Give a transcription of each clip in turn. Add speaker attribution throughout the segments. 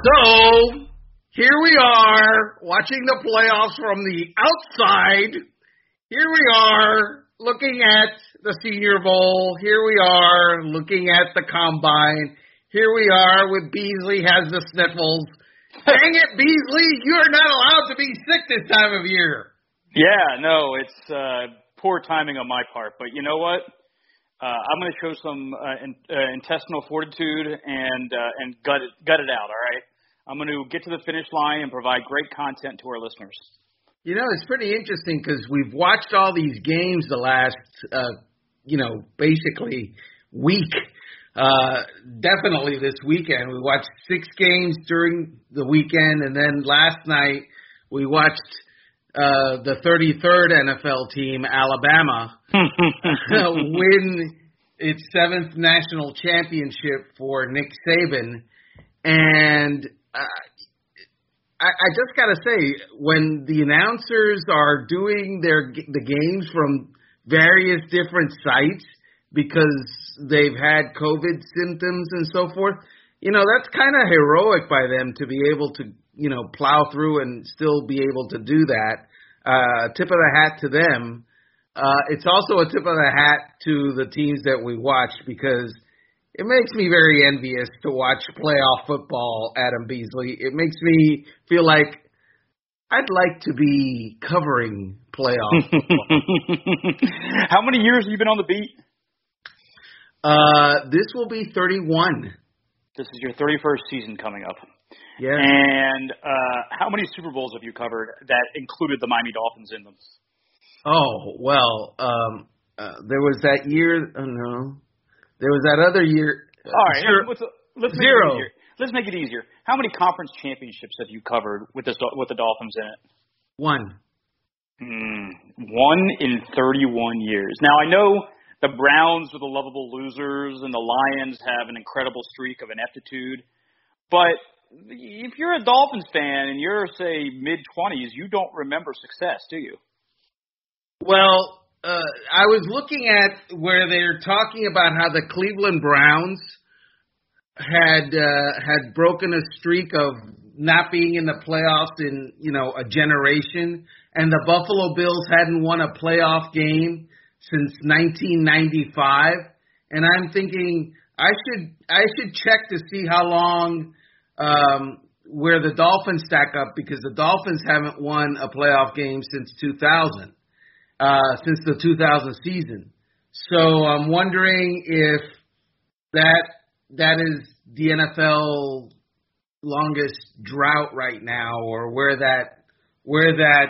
Speaker 1: So here we are watching the playoffs from the outside. Here we are looking at the Senior Bowl. Here we are looking at the combine. Here we are with Beasley has the sniffles. Dang it, Beasley, you're not allowed to be sick this time of year.
Speaker 2: Yeah, no, it's uh, poor timing on my part. But you know what? Uh, I'm going to show some uh, in, uh, intestinal fortitude and uh, and gut it, gut it out. All right. I'm going to get to the finish line and provide great content to our listeners.
Speaker 1: You know, it's pretty interesting because we've watched all these games the last, uh, you know, basically week. Uh, definitely this weekend. We watched six games during the weekend, and then last night we watched uh, the 33rd NFL team, Alabama, win its seventh national championship for Nick Saban. And I, I just gotta say, when the announcers are doing their the games from various different sites because they've had COVID symptoms and so forth, you know that's kind of heroic by them to be able to you know plow through and still be able to do that. Uh, tip of the hat to them. Uh, it's also a tip of the hat to the teams that we watch because it makes me very envious to watch playoff football, Adam Beasley. It makes me feel like I'd like to be covering playoff football.
Speaker 2: How many years have you been on the beat?
Speaker 1: Uh, this will be 31.
Speaker 2: This is your 31st season coming up.
Speaker 1: Yeah.
Speaker 2: And uh, how many Super Bowls have you covered that included the Miami Dolphins in them?
Speaker 1: Oh well, um, uh, there was that year. Oh no, there was that other year. Uh,
Speaker 2: All right,
Speaker 1: zero,
Speaker 2: let's, let's make
Speaker 1: Zero.
Speaker 2: It easier. Let's make it easier. How many conference championships have you covered with this with the Dolphins in it?
Speaker 1: one.
Speaker 2: Hmm, one in 31 years. Now I know the Browns are the lovable losers, and the Lions have an incredible streak of ineptitude. But if you're a Dolphins fan and you're say mid 20s, you don't remember success, do you?
Speaker 1: Well, uh, I was looking at where they're talking about how the Cleveland Browns had uh, had broken a streak of not being in the playoffs in you know a generation, and the Buffalo Bills hadn't won a playoff game since 1995. And I'm thinking I should I should check to see how long um, where the Dolphins stack up because the Dolphins haven't won a playoff game since 2000 uh, since the 2000 season. So I'm wondering if that that is the NFL longest drought right now, or where that where that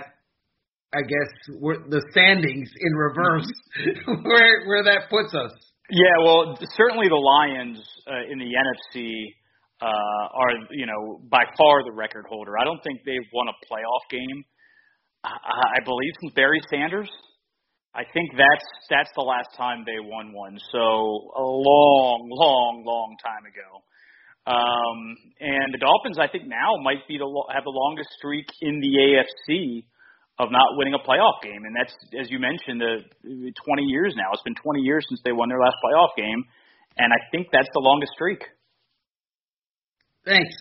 Speaker 1: I guess where the standings in reverse, where where that puts us.
Speaker 2: Yeah, well, certainly the Lions uh, in the NFC uh, are, you know, by far the record holder. I don't think they've won a playoff game. I, believe since Barry Sanders. I think that's that's the last time they won one. So a long, long, long time ago. Um, and the Dolphins, I think now might be the have the longest streak in the AFC of not winning a playoff game, and that's as you mentioned, the 20 years now. It's been 20 years since they won their last playoff game, and I think that's the longest streak.
Speaker 1: Thanks.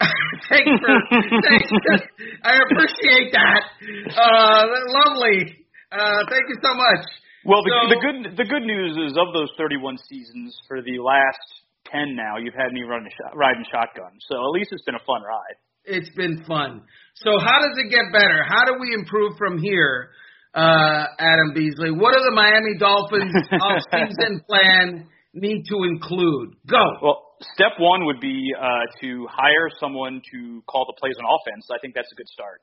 Speaker 1: thanks for thanks. I appreciate that. Uh, lovely. Uh, thank you so much.
Speaker 2: Well, the,
Speaker 1: So-
Speaker 2: the good the good news is of those 31 seasons, for the last 10 now, you've had me running riding shotgun. So at least it's been a fun ride.
Speaker 1: It's been fun. So how does it get better? How do we improve from here, uh, Adam Beasley? What do the Miami Dolphins off-season plan need to include? Go.
Speaker 2: Well, step one would be uh, to hire someone to call the plays on offense. I think that's a good start.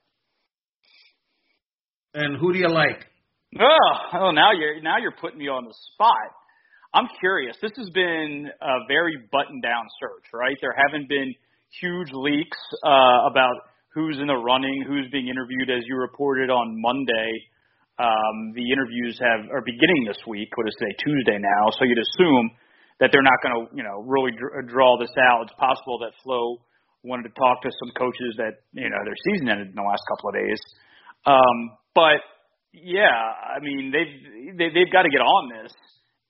Speaker 1: And who do you like?
Speaker 2: Oh, oh, now you're now you're putting me on the spot. I'm curious. This has been a very buttoned down search, right? There haven't been huge leaks uh, about who's in the running, who's being interviewed, as you reported on Monday. Um, the interviews have are beginning this week. What is today? Tuesday now. So you'd assume that they're not going to, you know, really dr- draw this out. It's possible that Flo wanted to talk to some coaches that, you know, their season ended in the last couple of days. Um, but yeah, I mean they've they, they've got to get on this,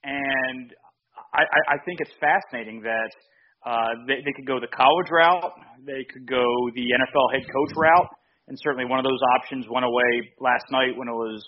Speaker 2: and I, I I think it's fascinating that Uh, they, they could go the college route. They could go the NFL head coach route. And certainly one of those options went away last night when it was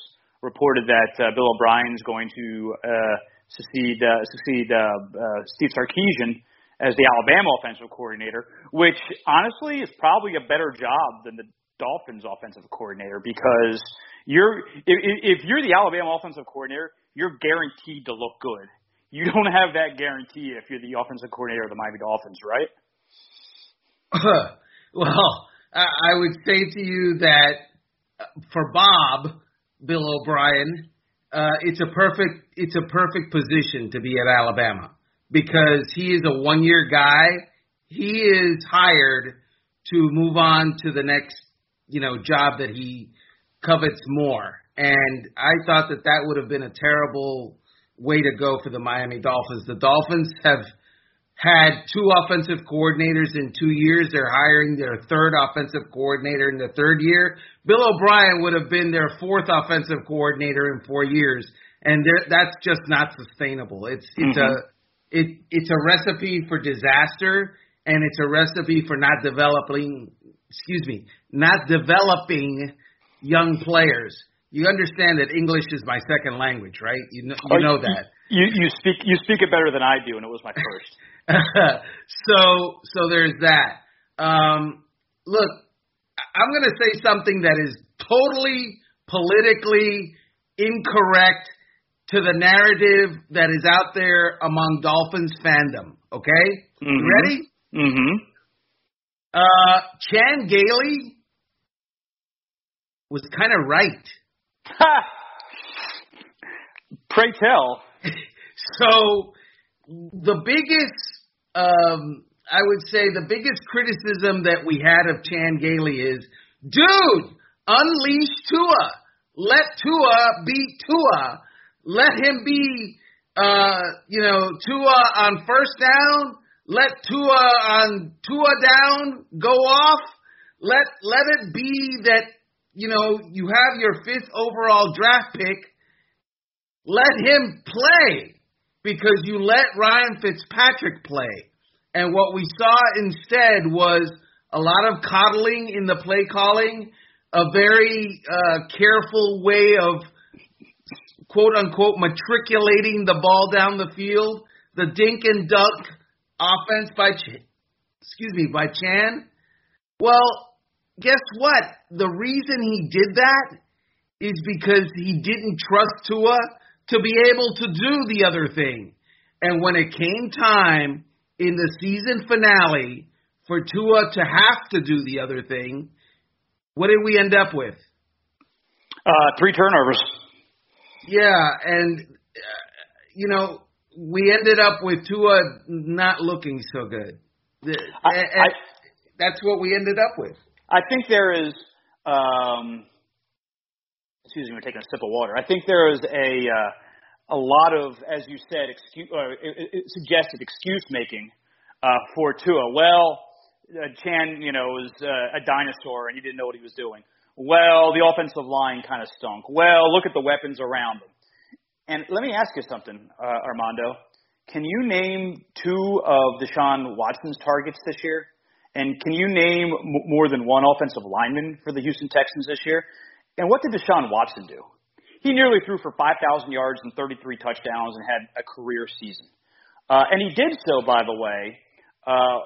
Speaker 2: reported that uh, Bill O'Brien's going to uh, succeed, uh, succeed uh, uh, Steve Sarkisian as the Alabama offensive coordinator, which honestly is probably a better job than the Dolphins offensive coordinator because you're if, if you're the Alabama offensive coordinator, you're guaranteed to look good. You don't have that guarantee if you're the offensive coordinator of the Miami Dolphins, right?
Speaker 1: well, I would say to you that for Bob, Bill O'Brien, uh, it's a perfect it's a perfect position to be at Alabama because he is a one year guy. He is hired to move on to the next you know job that he covets more. And I thought that that would have been a terrible way to go for the Miami Dolphins. The Dolphins have had two offensive coordinators in two years. They're hiring their third offensive coordinator in the third year. Bill O'Brien would have been their fourth offensive coordinator in four years, and that's just not sustainable. It's it's mm-hmm. a it it's a recipe for disaster, and it's a recipe for not developing. Excuse me, not developing young players. You understand that English is my second language, right? You know, you oh, know that.
Speaker 2: You you speak you speak it better than I do, and it was my first.
Speaker 1: so so there's that. Um, look, I'm going to say something that is totally politically incorrect to the narrative that is out there among Dolphins fandom. Okay,
Speaker 2: mm-hmm. you
Speaker 1: ready?
Speaker 2: Mm-hmm.
Speaker 1: Uh, Chan Gailey was kind of right.
Speaker 2: Ha pray tell.
Speaker 1: so the biggest um, I would say the biggest criticism that we had of Chan Gailey is, dude, unleash Tua. Let Tua beat Tua. Let him be, uh, you know, Tua on first down. Let Tua on Tua down go off. Let let it be that you know you have your fifth overall draft pick. Let him play because you let Ryan Fitzpatrick play. And what we saw instead was a lot of coddling in the play calling, a very uh, careful way of quote unquote matriculating the ball down the field, the dink and duck offense by Ch- excuse me by Chan. Well, guess what? The reason he did that is because he didn't trust Tua to be able to do the other thing. And when it came time in the season finale for Tua to have to do the other thing, what did we end up with?
Speaker 2: Uh, three turnovers.
Speaker 1: Yeah, and uh, you know we ended up with Tua not looking so good. I, I, that's what we ended up with.
Speaker 2: I think there is. Um, excuse me, we're taking a sip of water. I think there is a uh, a lot of, as you said, excuse, or it, it suggested excuse making uh, for Tua. Well, uh, Chan, you know, was uh, a dinosaur and he didn't know what he was doing. Well, the offensive line kind of stunk. Well, look at the weapons around him. And let me ask you something, uh, Armando. Can you name two of Deshaun Watson's targets this year? And can you name m- more than one offensive lineman for the Houston Texans this year? And what did Deshaun Watson do? He nearly threw for 5,000 yards and 33 touchdowns and had a career season. Uh, and he did so, by the way, uh,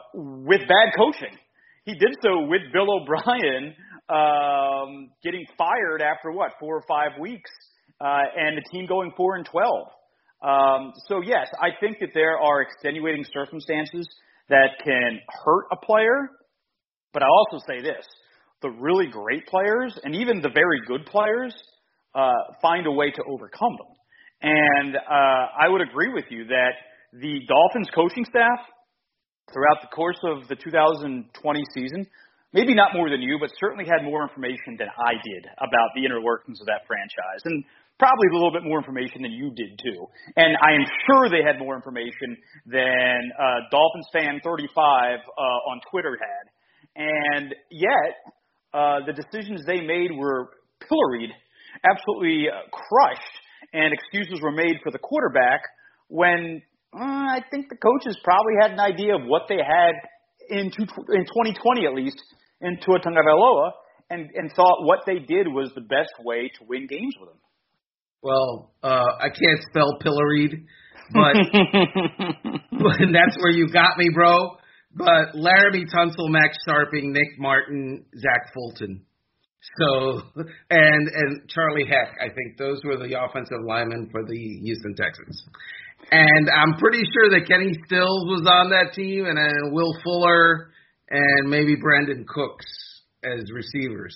Speaker 2: with bad coaching. He did so with Bill O'Brien um, getting fired after what four or five weeks, uh, and the team going four and twelve. Um, so yes, I think that there are extenuating circumstances that can hurt a player, but I also say this: the really great players and even the very good players uh, find a way to overcome them. And uh, I would agree with you that the Dolphins coaching staff throughout the course of the 2020 season, maybe not more than you, but certainly had more information than I did about the inner workings of that franchise. And probably a little bit more information than you did too. And I am sure they had more information than uh, Dolphins fan 35 uh, on Twitter had. And yet, uh, the decisions they made were pilloried, absolutely uh, crushed, and excuses were made for the quarterback when Uh, I think the coaches probably had an idea of what they had in two, in 2020 at least in Tua Tagovailoa, and and thought what they did was the best way to win games with him.
Speaker 1: Well, uh, I can't spell pilloried, but, but that's where you got me, bro. But Laremy Tunsil, Max Scharping, Nick Martin, Zach Fulton. So and and Charlie Heck, I think those were the offensive linemen for the Houston Texans. And I'm pretty sure that Kenny Stills was on that team, and then Will Fuller, and maybe Brandin Cooks as receivers.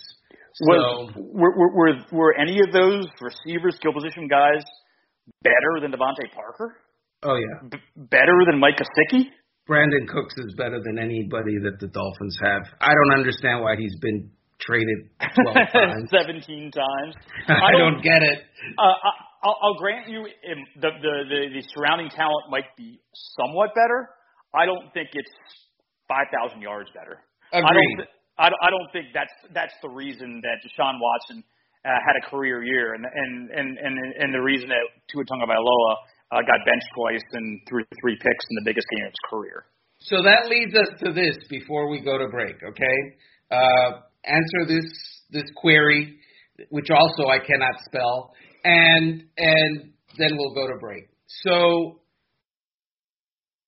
Speaker 1: So,
Speaker 2: was, were, were, were any of those receivers, skill position guys better than DeVante Parker?
Speaker 1: Oh yeah,
Speaker 2: B- better than Mike Gesicki?
Speaker 1: Brandin Cooks is better than anybody that the Dolphins have. I don't understand why he's been traded 12 times.
Speaker 2: 17 times.
Speaker 1: I, don't, don't, get it.
Speaker 2: Uh, I, will I'll grant you the, the, the, the surrounding talent might be somewhat better. I don't think it's 5,000 yards better.
Speaker 1: Agreed.
Speaker 2: I don't, th- I, I don't think that's that's the reason that Deshaun Watson uh, had a career year, and and and and, and the reason that Tua Tagovailoa uh, got benched twice and threw three picks in the biggest game of his career.
Speaker 1: So that leads us to this before we go to break. Okay, uh, answer this this query, which also I cannot spell, and and then we'll go to break. So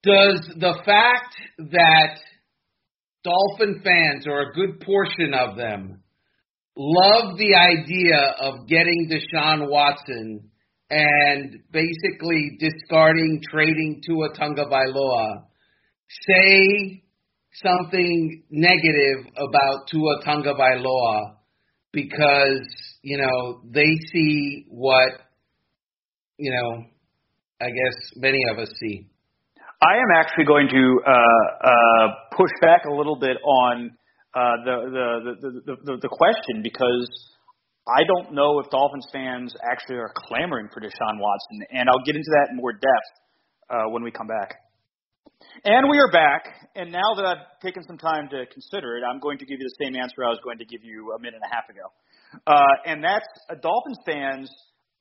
Speaker 1: does the fact that Dolphin fans or a good portion of them love the idea of getting Deshaun Watson and basically discarding trading Tua Tagovailoa say something negative about Tua Tagovailoa because you know they see what you know I guess many of us see.
Speaker 2: I am actually going to uh, uh, push back a little bit on uh, the, the, the, the the question because I don't know if Dolphins fans actually are clamoring for Deshaun Watson, and I'll get into that in more depth uh, when we come back. And we are back, and now that I've taken some time to consider it, I'm going to give you the same answer I was going to give you a minute and a half ago. Uh, and that's uh, Dolphins fans,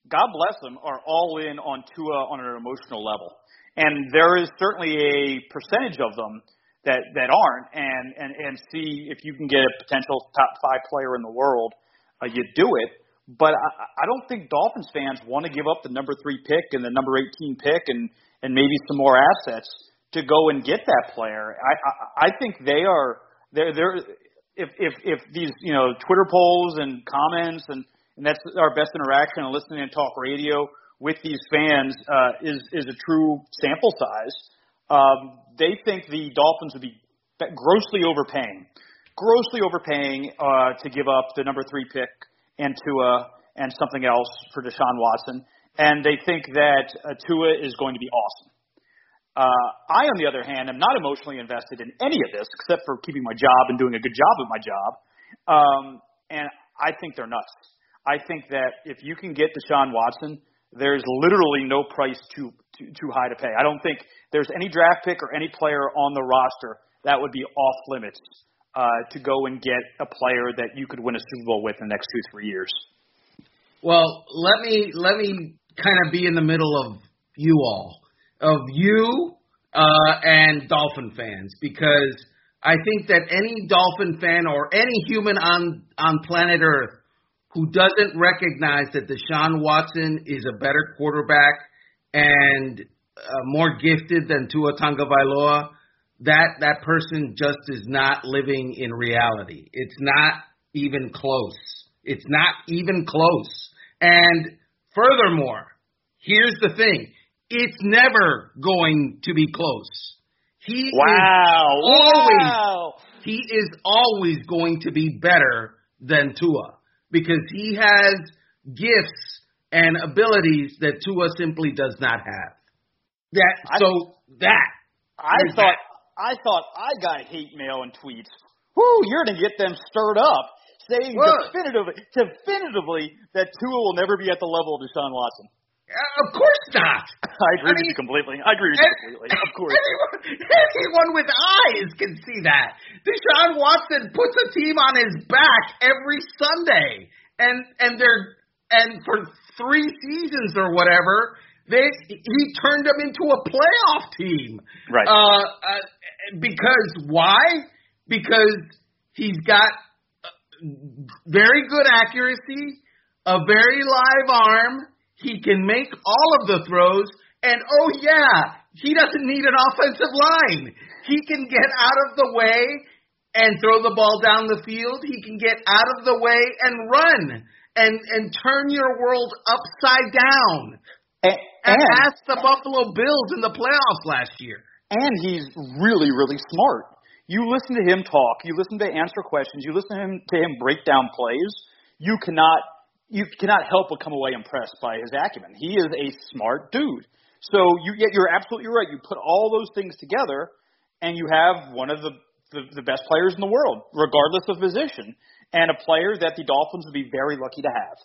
Speaker 2: God bless them, are all in on Tua on an emotional level. And there is certainly a percentage of them that, that aren't, and, and, and see if you can get a potential top five player in the world, uh, you do it. But I, I don't think Dolphins fans want to give up the number three pick and the number 18 pick and, and maybe some more assets to go and get that player. I I, I think they are they're they're if if if these you know Twitter polls and comments and and that's our best interaction and listening and talk radio with these fans uh, is is a true sample size. Um, they think the Dolphins would be grossly overpaying, grossly overpaying uh, to give up the number three pick and Tua and something else for Deshaun Watson, and they think that uh, Tua is going to be awesome. Uh, I, on the other hand, am not emotionally invested in any of this except for keeping my job and doing a good job at my job. Um, and I think they're nuts. I think that if you can get Deshaun Watson, there's literally no price too, too too high to pay. I don't think there's any draft pick or any player on the roster that would be off limits uh, to go and get a player that you could win a Super Bowl with in the next two three years.
Speaker 1: Well, let me let me kind of be in the middle of you all of you uh, and Dolphin fans because I think that any Dolphin fan or any human on on planet Earth who doesn't recognize that Deshaun Watson is a better quarterback and uh, more gifted than Tua Tagovailoa, that that person just is not living in reality. It's not even close. It's not even close. And furthermore, here's the thing it's never going to be close. He
Speaker 2: wow.
Speaker 1: is always
Speaker 2: wow.
Speaker 1: he is always going to be better than Tua because he has gifts and abilities that Tua simply does not have. That I, so that
Speaker 2: I thought that. I thought I got hate mail and tweets. Whoo, you're gonna get them stirred up, saying what? definitively definitively that Tua will never be at the level of Deshaun Watson.
Speaker 1: Uh, of course not.
Speaker 2: I agree I mean, with you completely. I agree with you completely. Of course.
Speaker 1: Anyone, anyone with eyes can see that. Deshaun Watson puts a team on his back every Sunday, and and they're and for three seasons or whatever, They he turned them into a playoff team.
Speaker 2: Right.
Speaker 1: Uh, uh, because why? Because he's got uh, very good accuracy, a very live arm. He can make all of the throws, and oh yeah, he doesn't need an offensive line. He can get out of the way and throw the ball down the field. He can get out of the way and run and and turn your world upside down.
Speaker 2: And, and,
Speaker 1: ask the Buffalo Bills in the playoffs last year.
Speaker 2: And he's really, really smart. You listen to him talk. You listen to answer questions. You listen to him to him break down plays. You cannot you cannot help but come away impressed by his acumen. He is a smart dude. So you yet you're absolutely right. You put all those things together, and you have one of the, the the best players in the world, regardless of position, and a player that the Dolphins would be very lucky to have.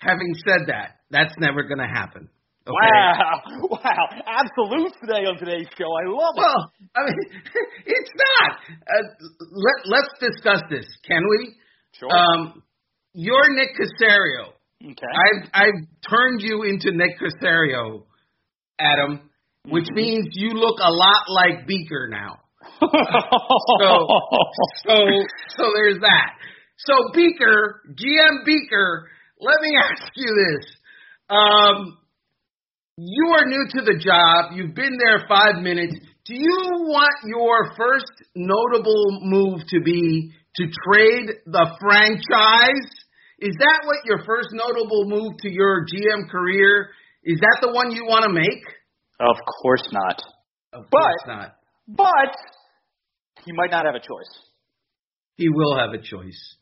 Speaker 1: Having said that, that's never going to happen. Okay?
Speaker 2: Wow, wow, absolute today on today's show. I love it.
Speaker 1: Well, I mean, it's not. Uh, let Let's discuss this, can we?
Speaker 2: Sure.
Speaker 1: Um, you're Nick Caserio.
Speaker 2: Okay.
Speaker 1: I've I've turned you into Nick Caserio, Adam, which mm-hmm. means you look a lot like Beaker now. so so so there's that. So Beaker, GM Beaker let me ask you this. Um, you are new to the job. You've been there five minutes. Do you want your first notable move to be to trade the franchise? Is that what your first notable move to your GM career? Is that the one you want to make?
Speaker 2: Of course not.
Speaker 1: Of course
Speaker 2: but,
Speaker 1: not.
Speaker 2: But he might not have a choice.
Speaker 1: He will have a choice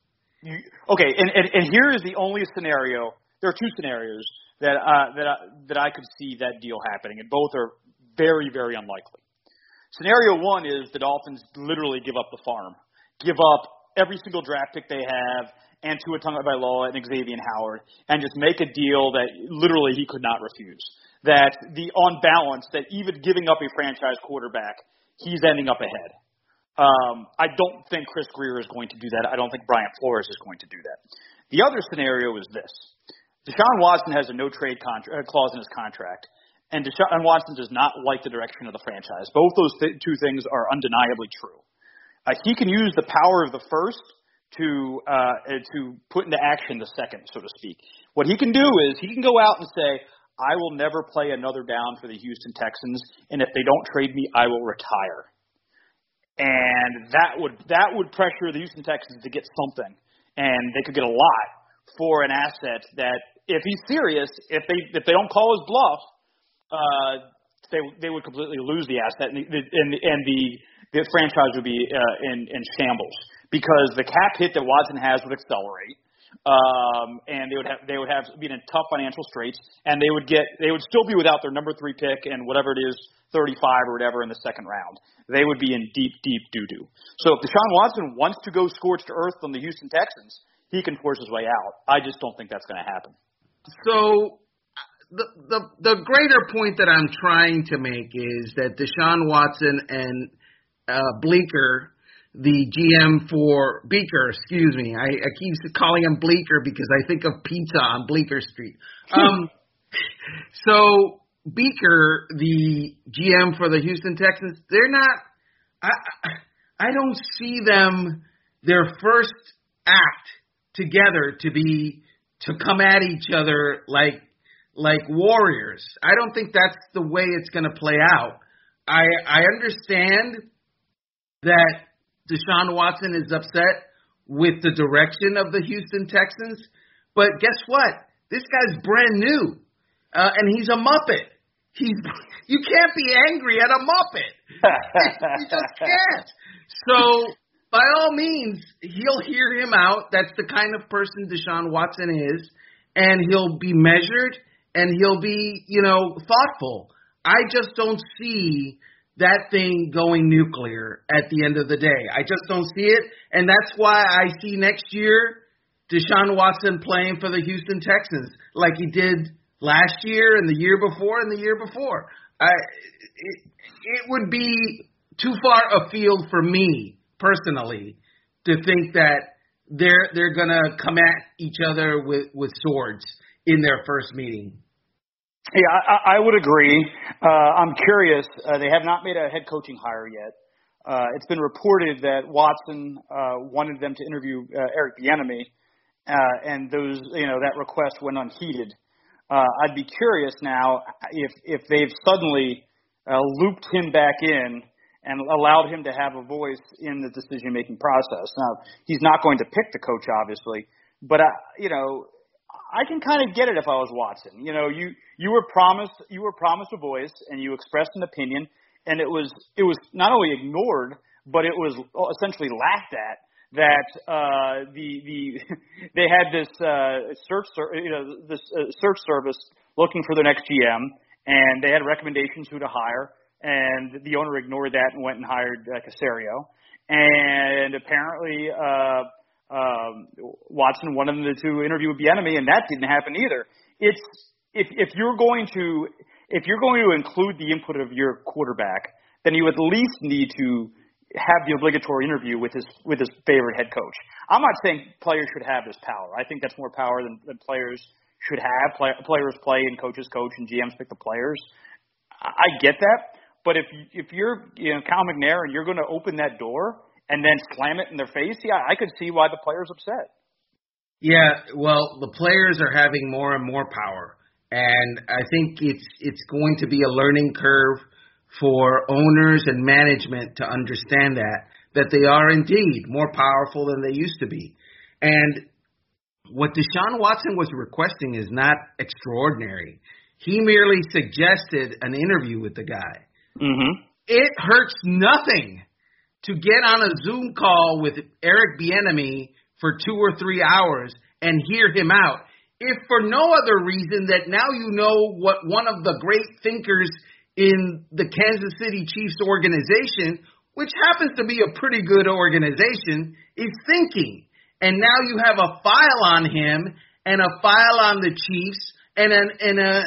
Speaker 2: you, okay, and, and and here is the only scenario. There are two scenarios that uh, that I, that I could see that deal happening, and both are very very unlikely. Scenario one is the Dolphins literally give up the farm, give up every single draft pick they have, and Tua Tagovailoa and Xavier Howard, and just make a deal that literally he could not refuse. That the on balance, that even giving up a franchise quarterback, he's ending up ahead. Um, I don't think Chris Grier is going to do that. I don't think Brian Flores is going to do that. The other scenario is this: Deshaun Watson has a no trade contra- uh, clause in his contract, and Deshaun Watson does not like the direction of the franchise. Both those th- two things are undeniably true. Uh, he can use the power of the first to uh, to put into action the second, so to speak. What he can do is he can go out and say, "I will never play another down for the Houston Texans, and if they don't trade me, I will retire." and that would that would pressure the Houston Texans to get something, and they could get a lot for an asset that, if he's serious, if they if they don't call his bluff, uh, they they would completely lose the asset, and the, and, and the the franchise would be uh, in in shambles because the cap hit that Watson has would accelerate um, and they would have they would have be in tough financial straits, and they would get they would still be without their number three pick and whatever it is, 35 or whatever in the second round. They would be in deep, deep doo doo. So if Deshaun Watson wants to go scorched earth on the Houston Texans, he can force his way out. I just don't think that's going to happen.
Speaker 1: So the the the greater point that I'm trying to make is that Deshaun Watson and uh, Bleeker the GM for Beaker, excuse me. I, I keep calling him Bleeker because I think of pizza on Bleecker Street. Um, so Beaker, the GM for the Houston Texans, they're not. I I don't see them their first act together to be to come at each other like like warriors. I don't think that's the way it's going to play out. I I understand that Deshaun Watson is upset with the direction of the Houston Texans. But guess what? This guy's brand new, uh, and he's a muppet. He's you can't be angry at a muppet. you just can't. So by all means, he'll hear him out. That's the kind of person Deshaun Watson is, and he'll be measured and he'll be, you know, thoughtful. I just don't see that thing going nuclear at the end of the day. I just don't see it, and that's why I see next year Deshaun Watson playing for the Houston Texans like he did last year and the year before and the year before. I, it, it would be too far afield for me personally to think that they're they're gonna come at each other with with swords in their first meeting.
Speaker 2: Yeah, I, I would agree. Uh, I'm curious. Uh, they have not made a head coaching hire yet. Uh, it's been reported that Watson uh, wanted them to interview uh, Eric Bieniemy, uh, and those, you know, that request went unheeded. Uh, I'd be curious now if if they've suddenly uh, looped him back in and allowed him to have a voice in the decision making process. Now he's not going to pick the coach, obviously, but I, you know, I can kind of get it if I was Watson. You know, you you were promised you were promised a voice and you expressed an opinion, and it was it was not only ignored, but it was essentially laughed at. That uh, the the they had this uh, search you know this uh, search service looking for the next GM, and they had recommendations who to hire, and the owner ignored that and went and hired uh, Caserio, and apparently. Uh, um, Watson wanted them to interview with Bieniemy, and that didn't happen either. It's if if you're going to if you're going to include the input of your quarterback, then you at least need to have the obligatory interview with his with his favorite head coach. I'm not saying players should have this power. I think that's more power than, than players should have. Play, players play and coaches coach and GMs pick the players. I get that, but if if you're you know Cal McNair and you're going to open that door and then slam it in their face, yeah, I could see why the player's upset.
Speaker 1: Yeah, well, the players are having more and more power, and I think it's it's going to be a learning curve for owners and management to understand that that they are indeed more powerful than they used to be. And what Deshaun Watson was requesting is not extraordinary. He merely suggested an interview with the guy.
Speaker 2: Mm-hmm.
Speaker 1: It hurts nothing to get on a Zoom call with Eric Bieniemy for two or three hours and hear him out, if for no other reason that now you know what one of the great thinkers in the Kansas City Chiefs organization, which happens to be a pretty good organization, is thinking. And now you have a file on him and a file on the Chiefs and an, and a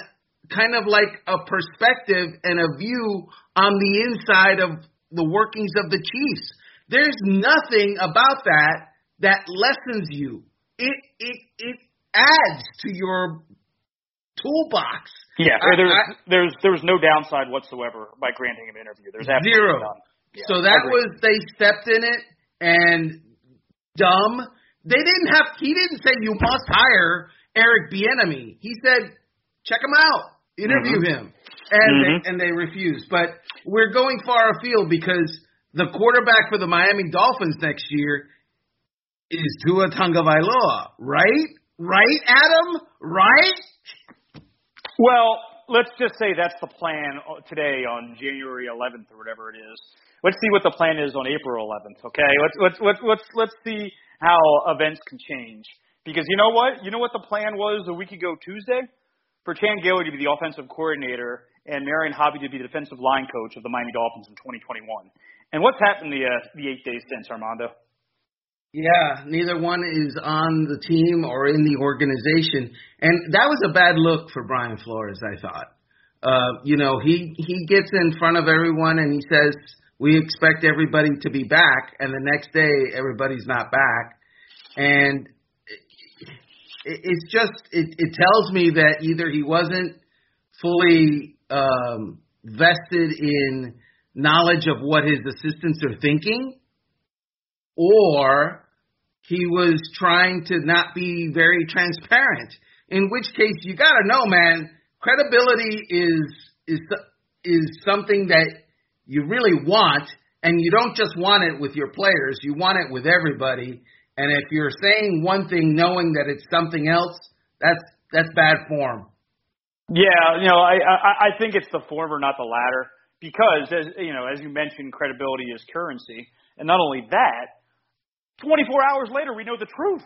Speaker 1: kind of like a perspective and a view on the inside of the workings of the Chiefs. There's nothing about that that lessens you. It it it adds to your toolbox.
Speaker 2: Yeah, there's I, there's there's no downside whatsoever by granting him an interview. There's
Speaker 1: zero.
Speaker 2: Yeah,
Speaker 1: so that was they stepped in it and dumb. They didn't have. He didn't say you must hire Eric Bieniemy. He said check him out, interview mm-hmm. him and mm-hmm. they, and they refused. But we're going far afield because the quarterback for the Miami Dolphins next year is Tua Tagovailoa, right? Right, Adam? Right?
Speaker 2: Well, let's just say that's the plan today on January 11th or whatever it is. Let's see what the plan is on April 11th. Okay, let's let's let's let's let's see how events can change. Because you know what? You know what the plan was a week ago Tuesday? For Chan Gailey to be the offensive coordinator and Marion Hobby to be the defensive line coach of the Miami Dolphins in 2021. And what's happened the uh, the eight days since, Armando?
Speaker 1: Yeah, neither one is on the team or in the organization, and that was a bad look for Brian Flores. I thought. Uh, you know, he he gets in front of everyone and he says we expect everybody to be back, and the next day everybody's not back, and it, it's just it, it tells me that either he wasn't fully um, vested in knowledge of what his assistants are thinking, or he was trying to not be very transparent. In which case, you got to know, man, credibility is is is something that you really want, and you don't just want it with your players. You want it with everybody. And if you're saying one thing knowing that it's something else, that's that's bad form.
Speaker 2: Yeah, you know, I, I I think it's the former, not the latter, because as you know, as you mentioned, credibility is currency, and not only that, 24 hours later, we know the truth.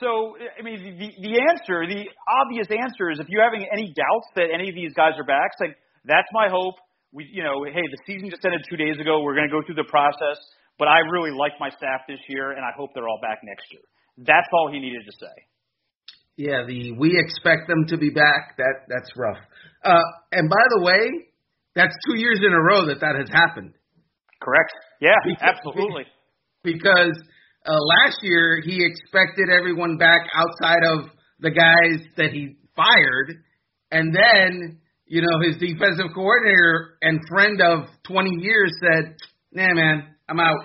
Speaker 2: So, I mean, the the answer, the obvious answer is if you're having any doubts that any of these guys are back, it's like that's my hope. We, you know, hey, the season just ended two days ago. We're going to go through the process, but I really like my staff this year, and I hope they're all back next year. That's all he needed to say.
Speaker 1: Yeah, the we expect them to be back. That that's rough. Uh, and by the way, that's two years in a row that that has happened.
Speaker 2: Correct. Yeah, because, absolutely.
Speaker 1: Because uh, last year he expected everyone back outside of the guys that he fired, and then you know his defensive coordinator and friend of 20 years said, "Nah, man, I'm out."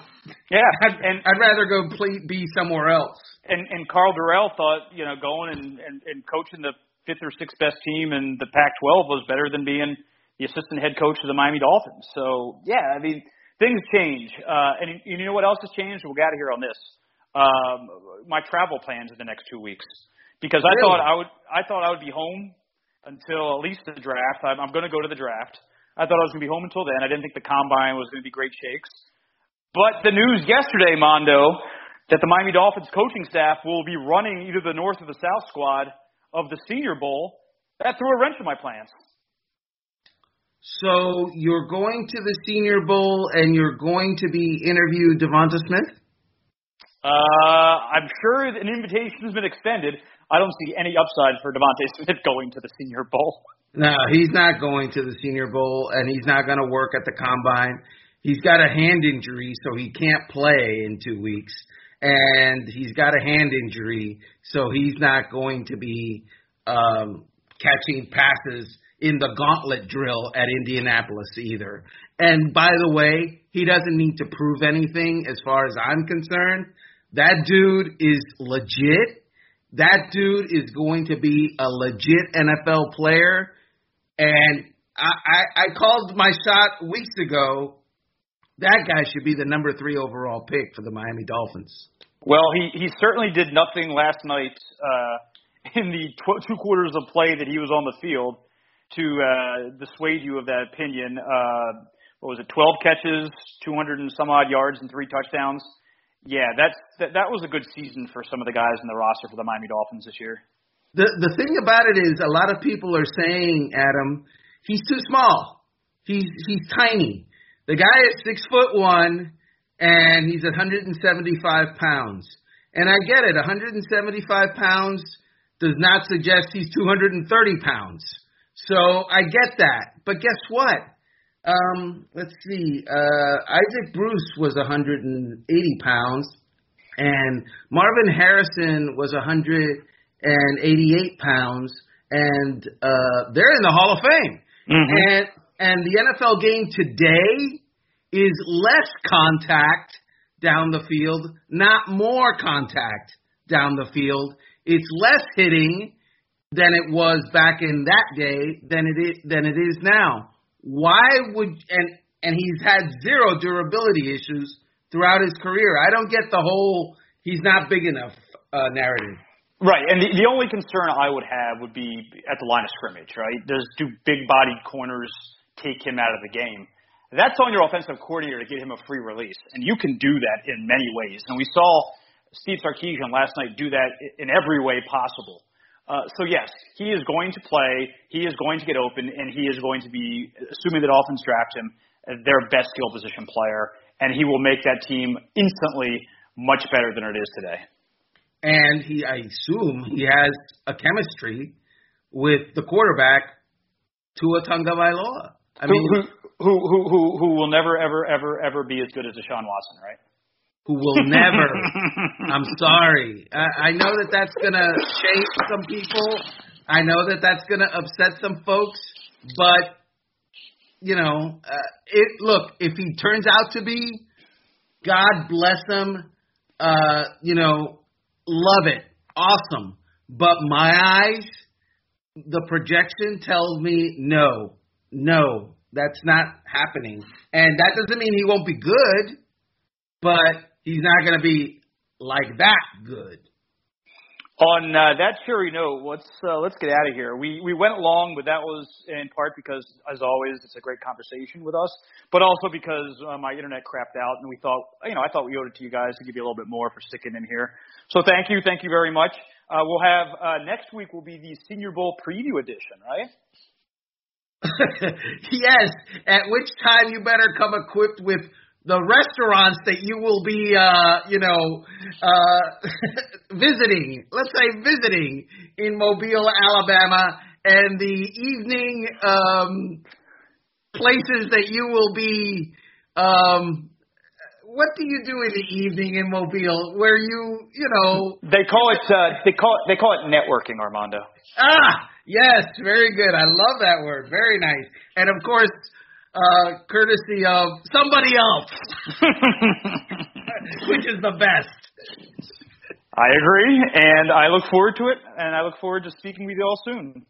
Speaker 2: Yeah,
Speaker 1: I'd,
Speaker 2: and
Speaker 1: I'd rather go play, be somewhere else.
Speaker 2: and and Karl Dorrell thought you know going and, and and coaching the fifth or sixth best team in the Pac-12 was better than being the assistant head coach of the Miami Dolphins. So yeah, I mean things change, uh, and you know what else has changed? We'll get out of here on this. Um, my travel plans in the next two weeks because I thought I would I thought I would be home until at least the draft. I'm, I'm going to go to the draft. I thought I was going to be home until then. I didn't think the combine was going to be great shakes. But the news yesterday, Mondo, that the Miami Dolphins coaching staff will be running either the North or the South squad of the Senior Bowl, that threw a wrench in my plans.
Speaker 1: So you're going to the Senior Bowl and you're going to be interviewed DeVonta Smith.
Speaker 2: Uh, I'm sure an invitation has been extended. I don't see any upside for DeVonta Smith going to the Senior Bowl.
Speaker 1: No, he's not going to the Senior Bowl, and he's not going to work at the combine. He's got a hand injury, so he can't play in two weeks. And he's got a hand injury, so he's not going to be um, catching passes in the gauntlet drill at Indianapolis either. And by the way, he doesn't need to prove anything as far as I'm concerned. That dude is legit. That dude is going to be a legit NFL player. And I, I, I called my shot weeks ago. That guy should be the number three overall pick for the Miami Dolphins.
Speaker 2: Well, he he certainly did nothing last night uh, in the tw- two quarters of play that he was on the field to uh, dissuade you of that opinion. Uh, what was it? 12 catches, 200 and some odd yards, and three touchdowns. Yeah, that's that, that was a good season for some of the guys in the roster for the Miami Dolphins this year.
Speaker 1: The the thing about it is, a lot of people are saying, Adam, he's too small. He's he's tiny. The guy is six foot one, and he's 175 pounds. And I get it, 175 pounds does not suggest he's 230 pounds. So I get that. But guess what? Um, let's see. Uh, Isaac Bruce was 180 pounds, and Marvin Harrison was 188 pounds, and uh, they're in the Hall of Fame.
Speaker 2: Mm-hmm.
Speaker 1: And and the NFL game today is less contact down the field, not more contact down the field. It's less hitting than it was back in that day than it is than it is now. Why would and and he's had zero durability issues throughout his career. I don't get the whole he's not big enough uh, narrative.
Speaker 2: Right, and the, the only concern I would have would be at the line of scrimmage, right? Does do big bodied corners take him out of the game? That's on your offensive coordinator to get him a free release, and you can do that in many ways. And we saw Steve Sarkisian last night do that in every way possible. Uh, so yes, he is going to play. He is going to get open, and he is going to be, assuming the Dolphins draft him, their best skill position player, and he will make that team instantly much better than it is today.
Speaker 1: And he, I assume, he has a chemistry with the quarterback Tua Tagovailoa. I
Speaker 2: who,
Speaker 1: mean,
Speaker 2: who, who, who, who, who will never, ever, ever, ever be as good as Deshaun Watson, right?
Speaker 1: who will never. I'm sorry. I, I know that that's gonna shake some people. I know that that's gonna upset some folks, but you know, uh, it. Look, if he turns out to be, God bless him. Uh, you know, love it, awesome. But my eyes, the projection tells me no, no, that's not happening, and that doesn't mean he won't be good, but he's not going to be like that good.
Speaker 2: On uh, that cheery note, let's uh, let's get out of here. We we went long, but that was in part because, as always, it's a great conversation with us, but also because uh, my internet crapped out, and we thought, you know, I thought we owed it to you guys to give you a little bit more for sticking in here. So thank you, thank you very much. Uh, we'll have uh, next week will be the Senior Bowl preview edition, right?
Speaker 1: yes, at which time you better come equipped with the restaurants that you will be, uh, you know, uh, visiting. Let's say visiting in Mobile, Alabama, and the evening um, places that you will be. Um, what do you do in the evening in Mobile, where you, you know?
Speaker 2: They call it uh, they call it they call it networking, Armando.
Speaker 1: Ah, Yes, very good. I love that word. Very nice. And of course, uh, courtesy of somebody else, which is the best.
Speaker 2: I agree, and I look forward to it, and I look forward to speaking with you all soon.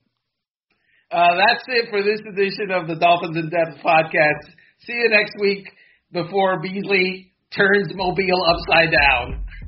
Speaker 1: Uh, that's it for this edition of the Dolphins in Depth podcast. See you next week before Beasley turns Mobile upside down.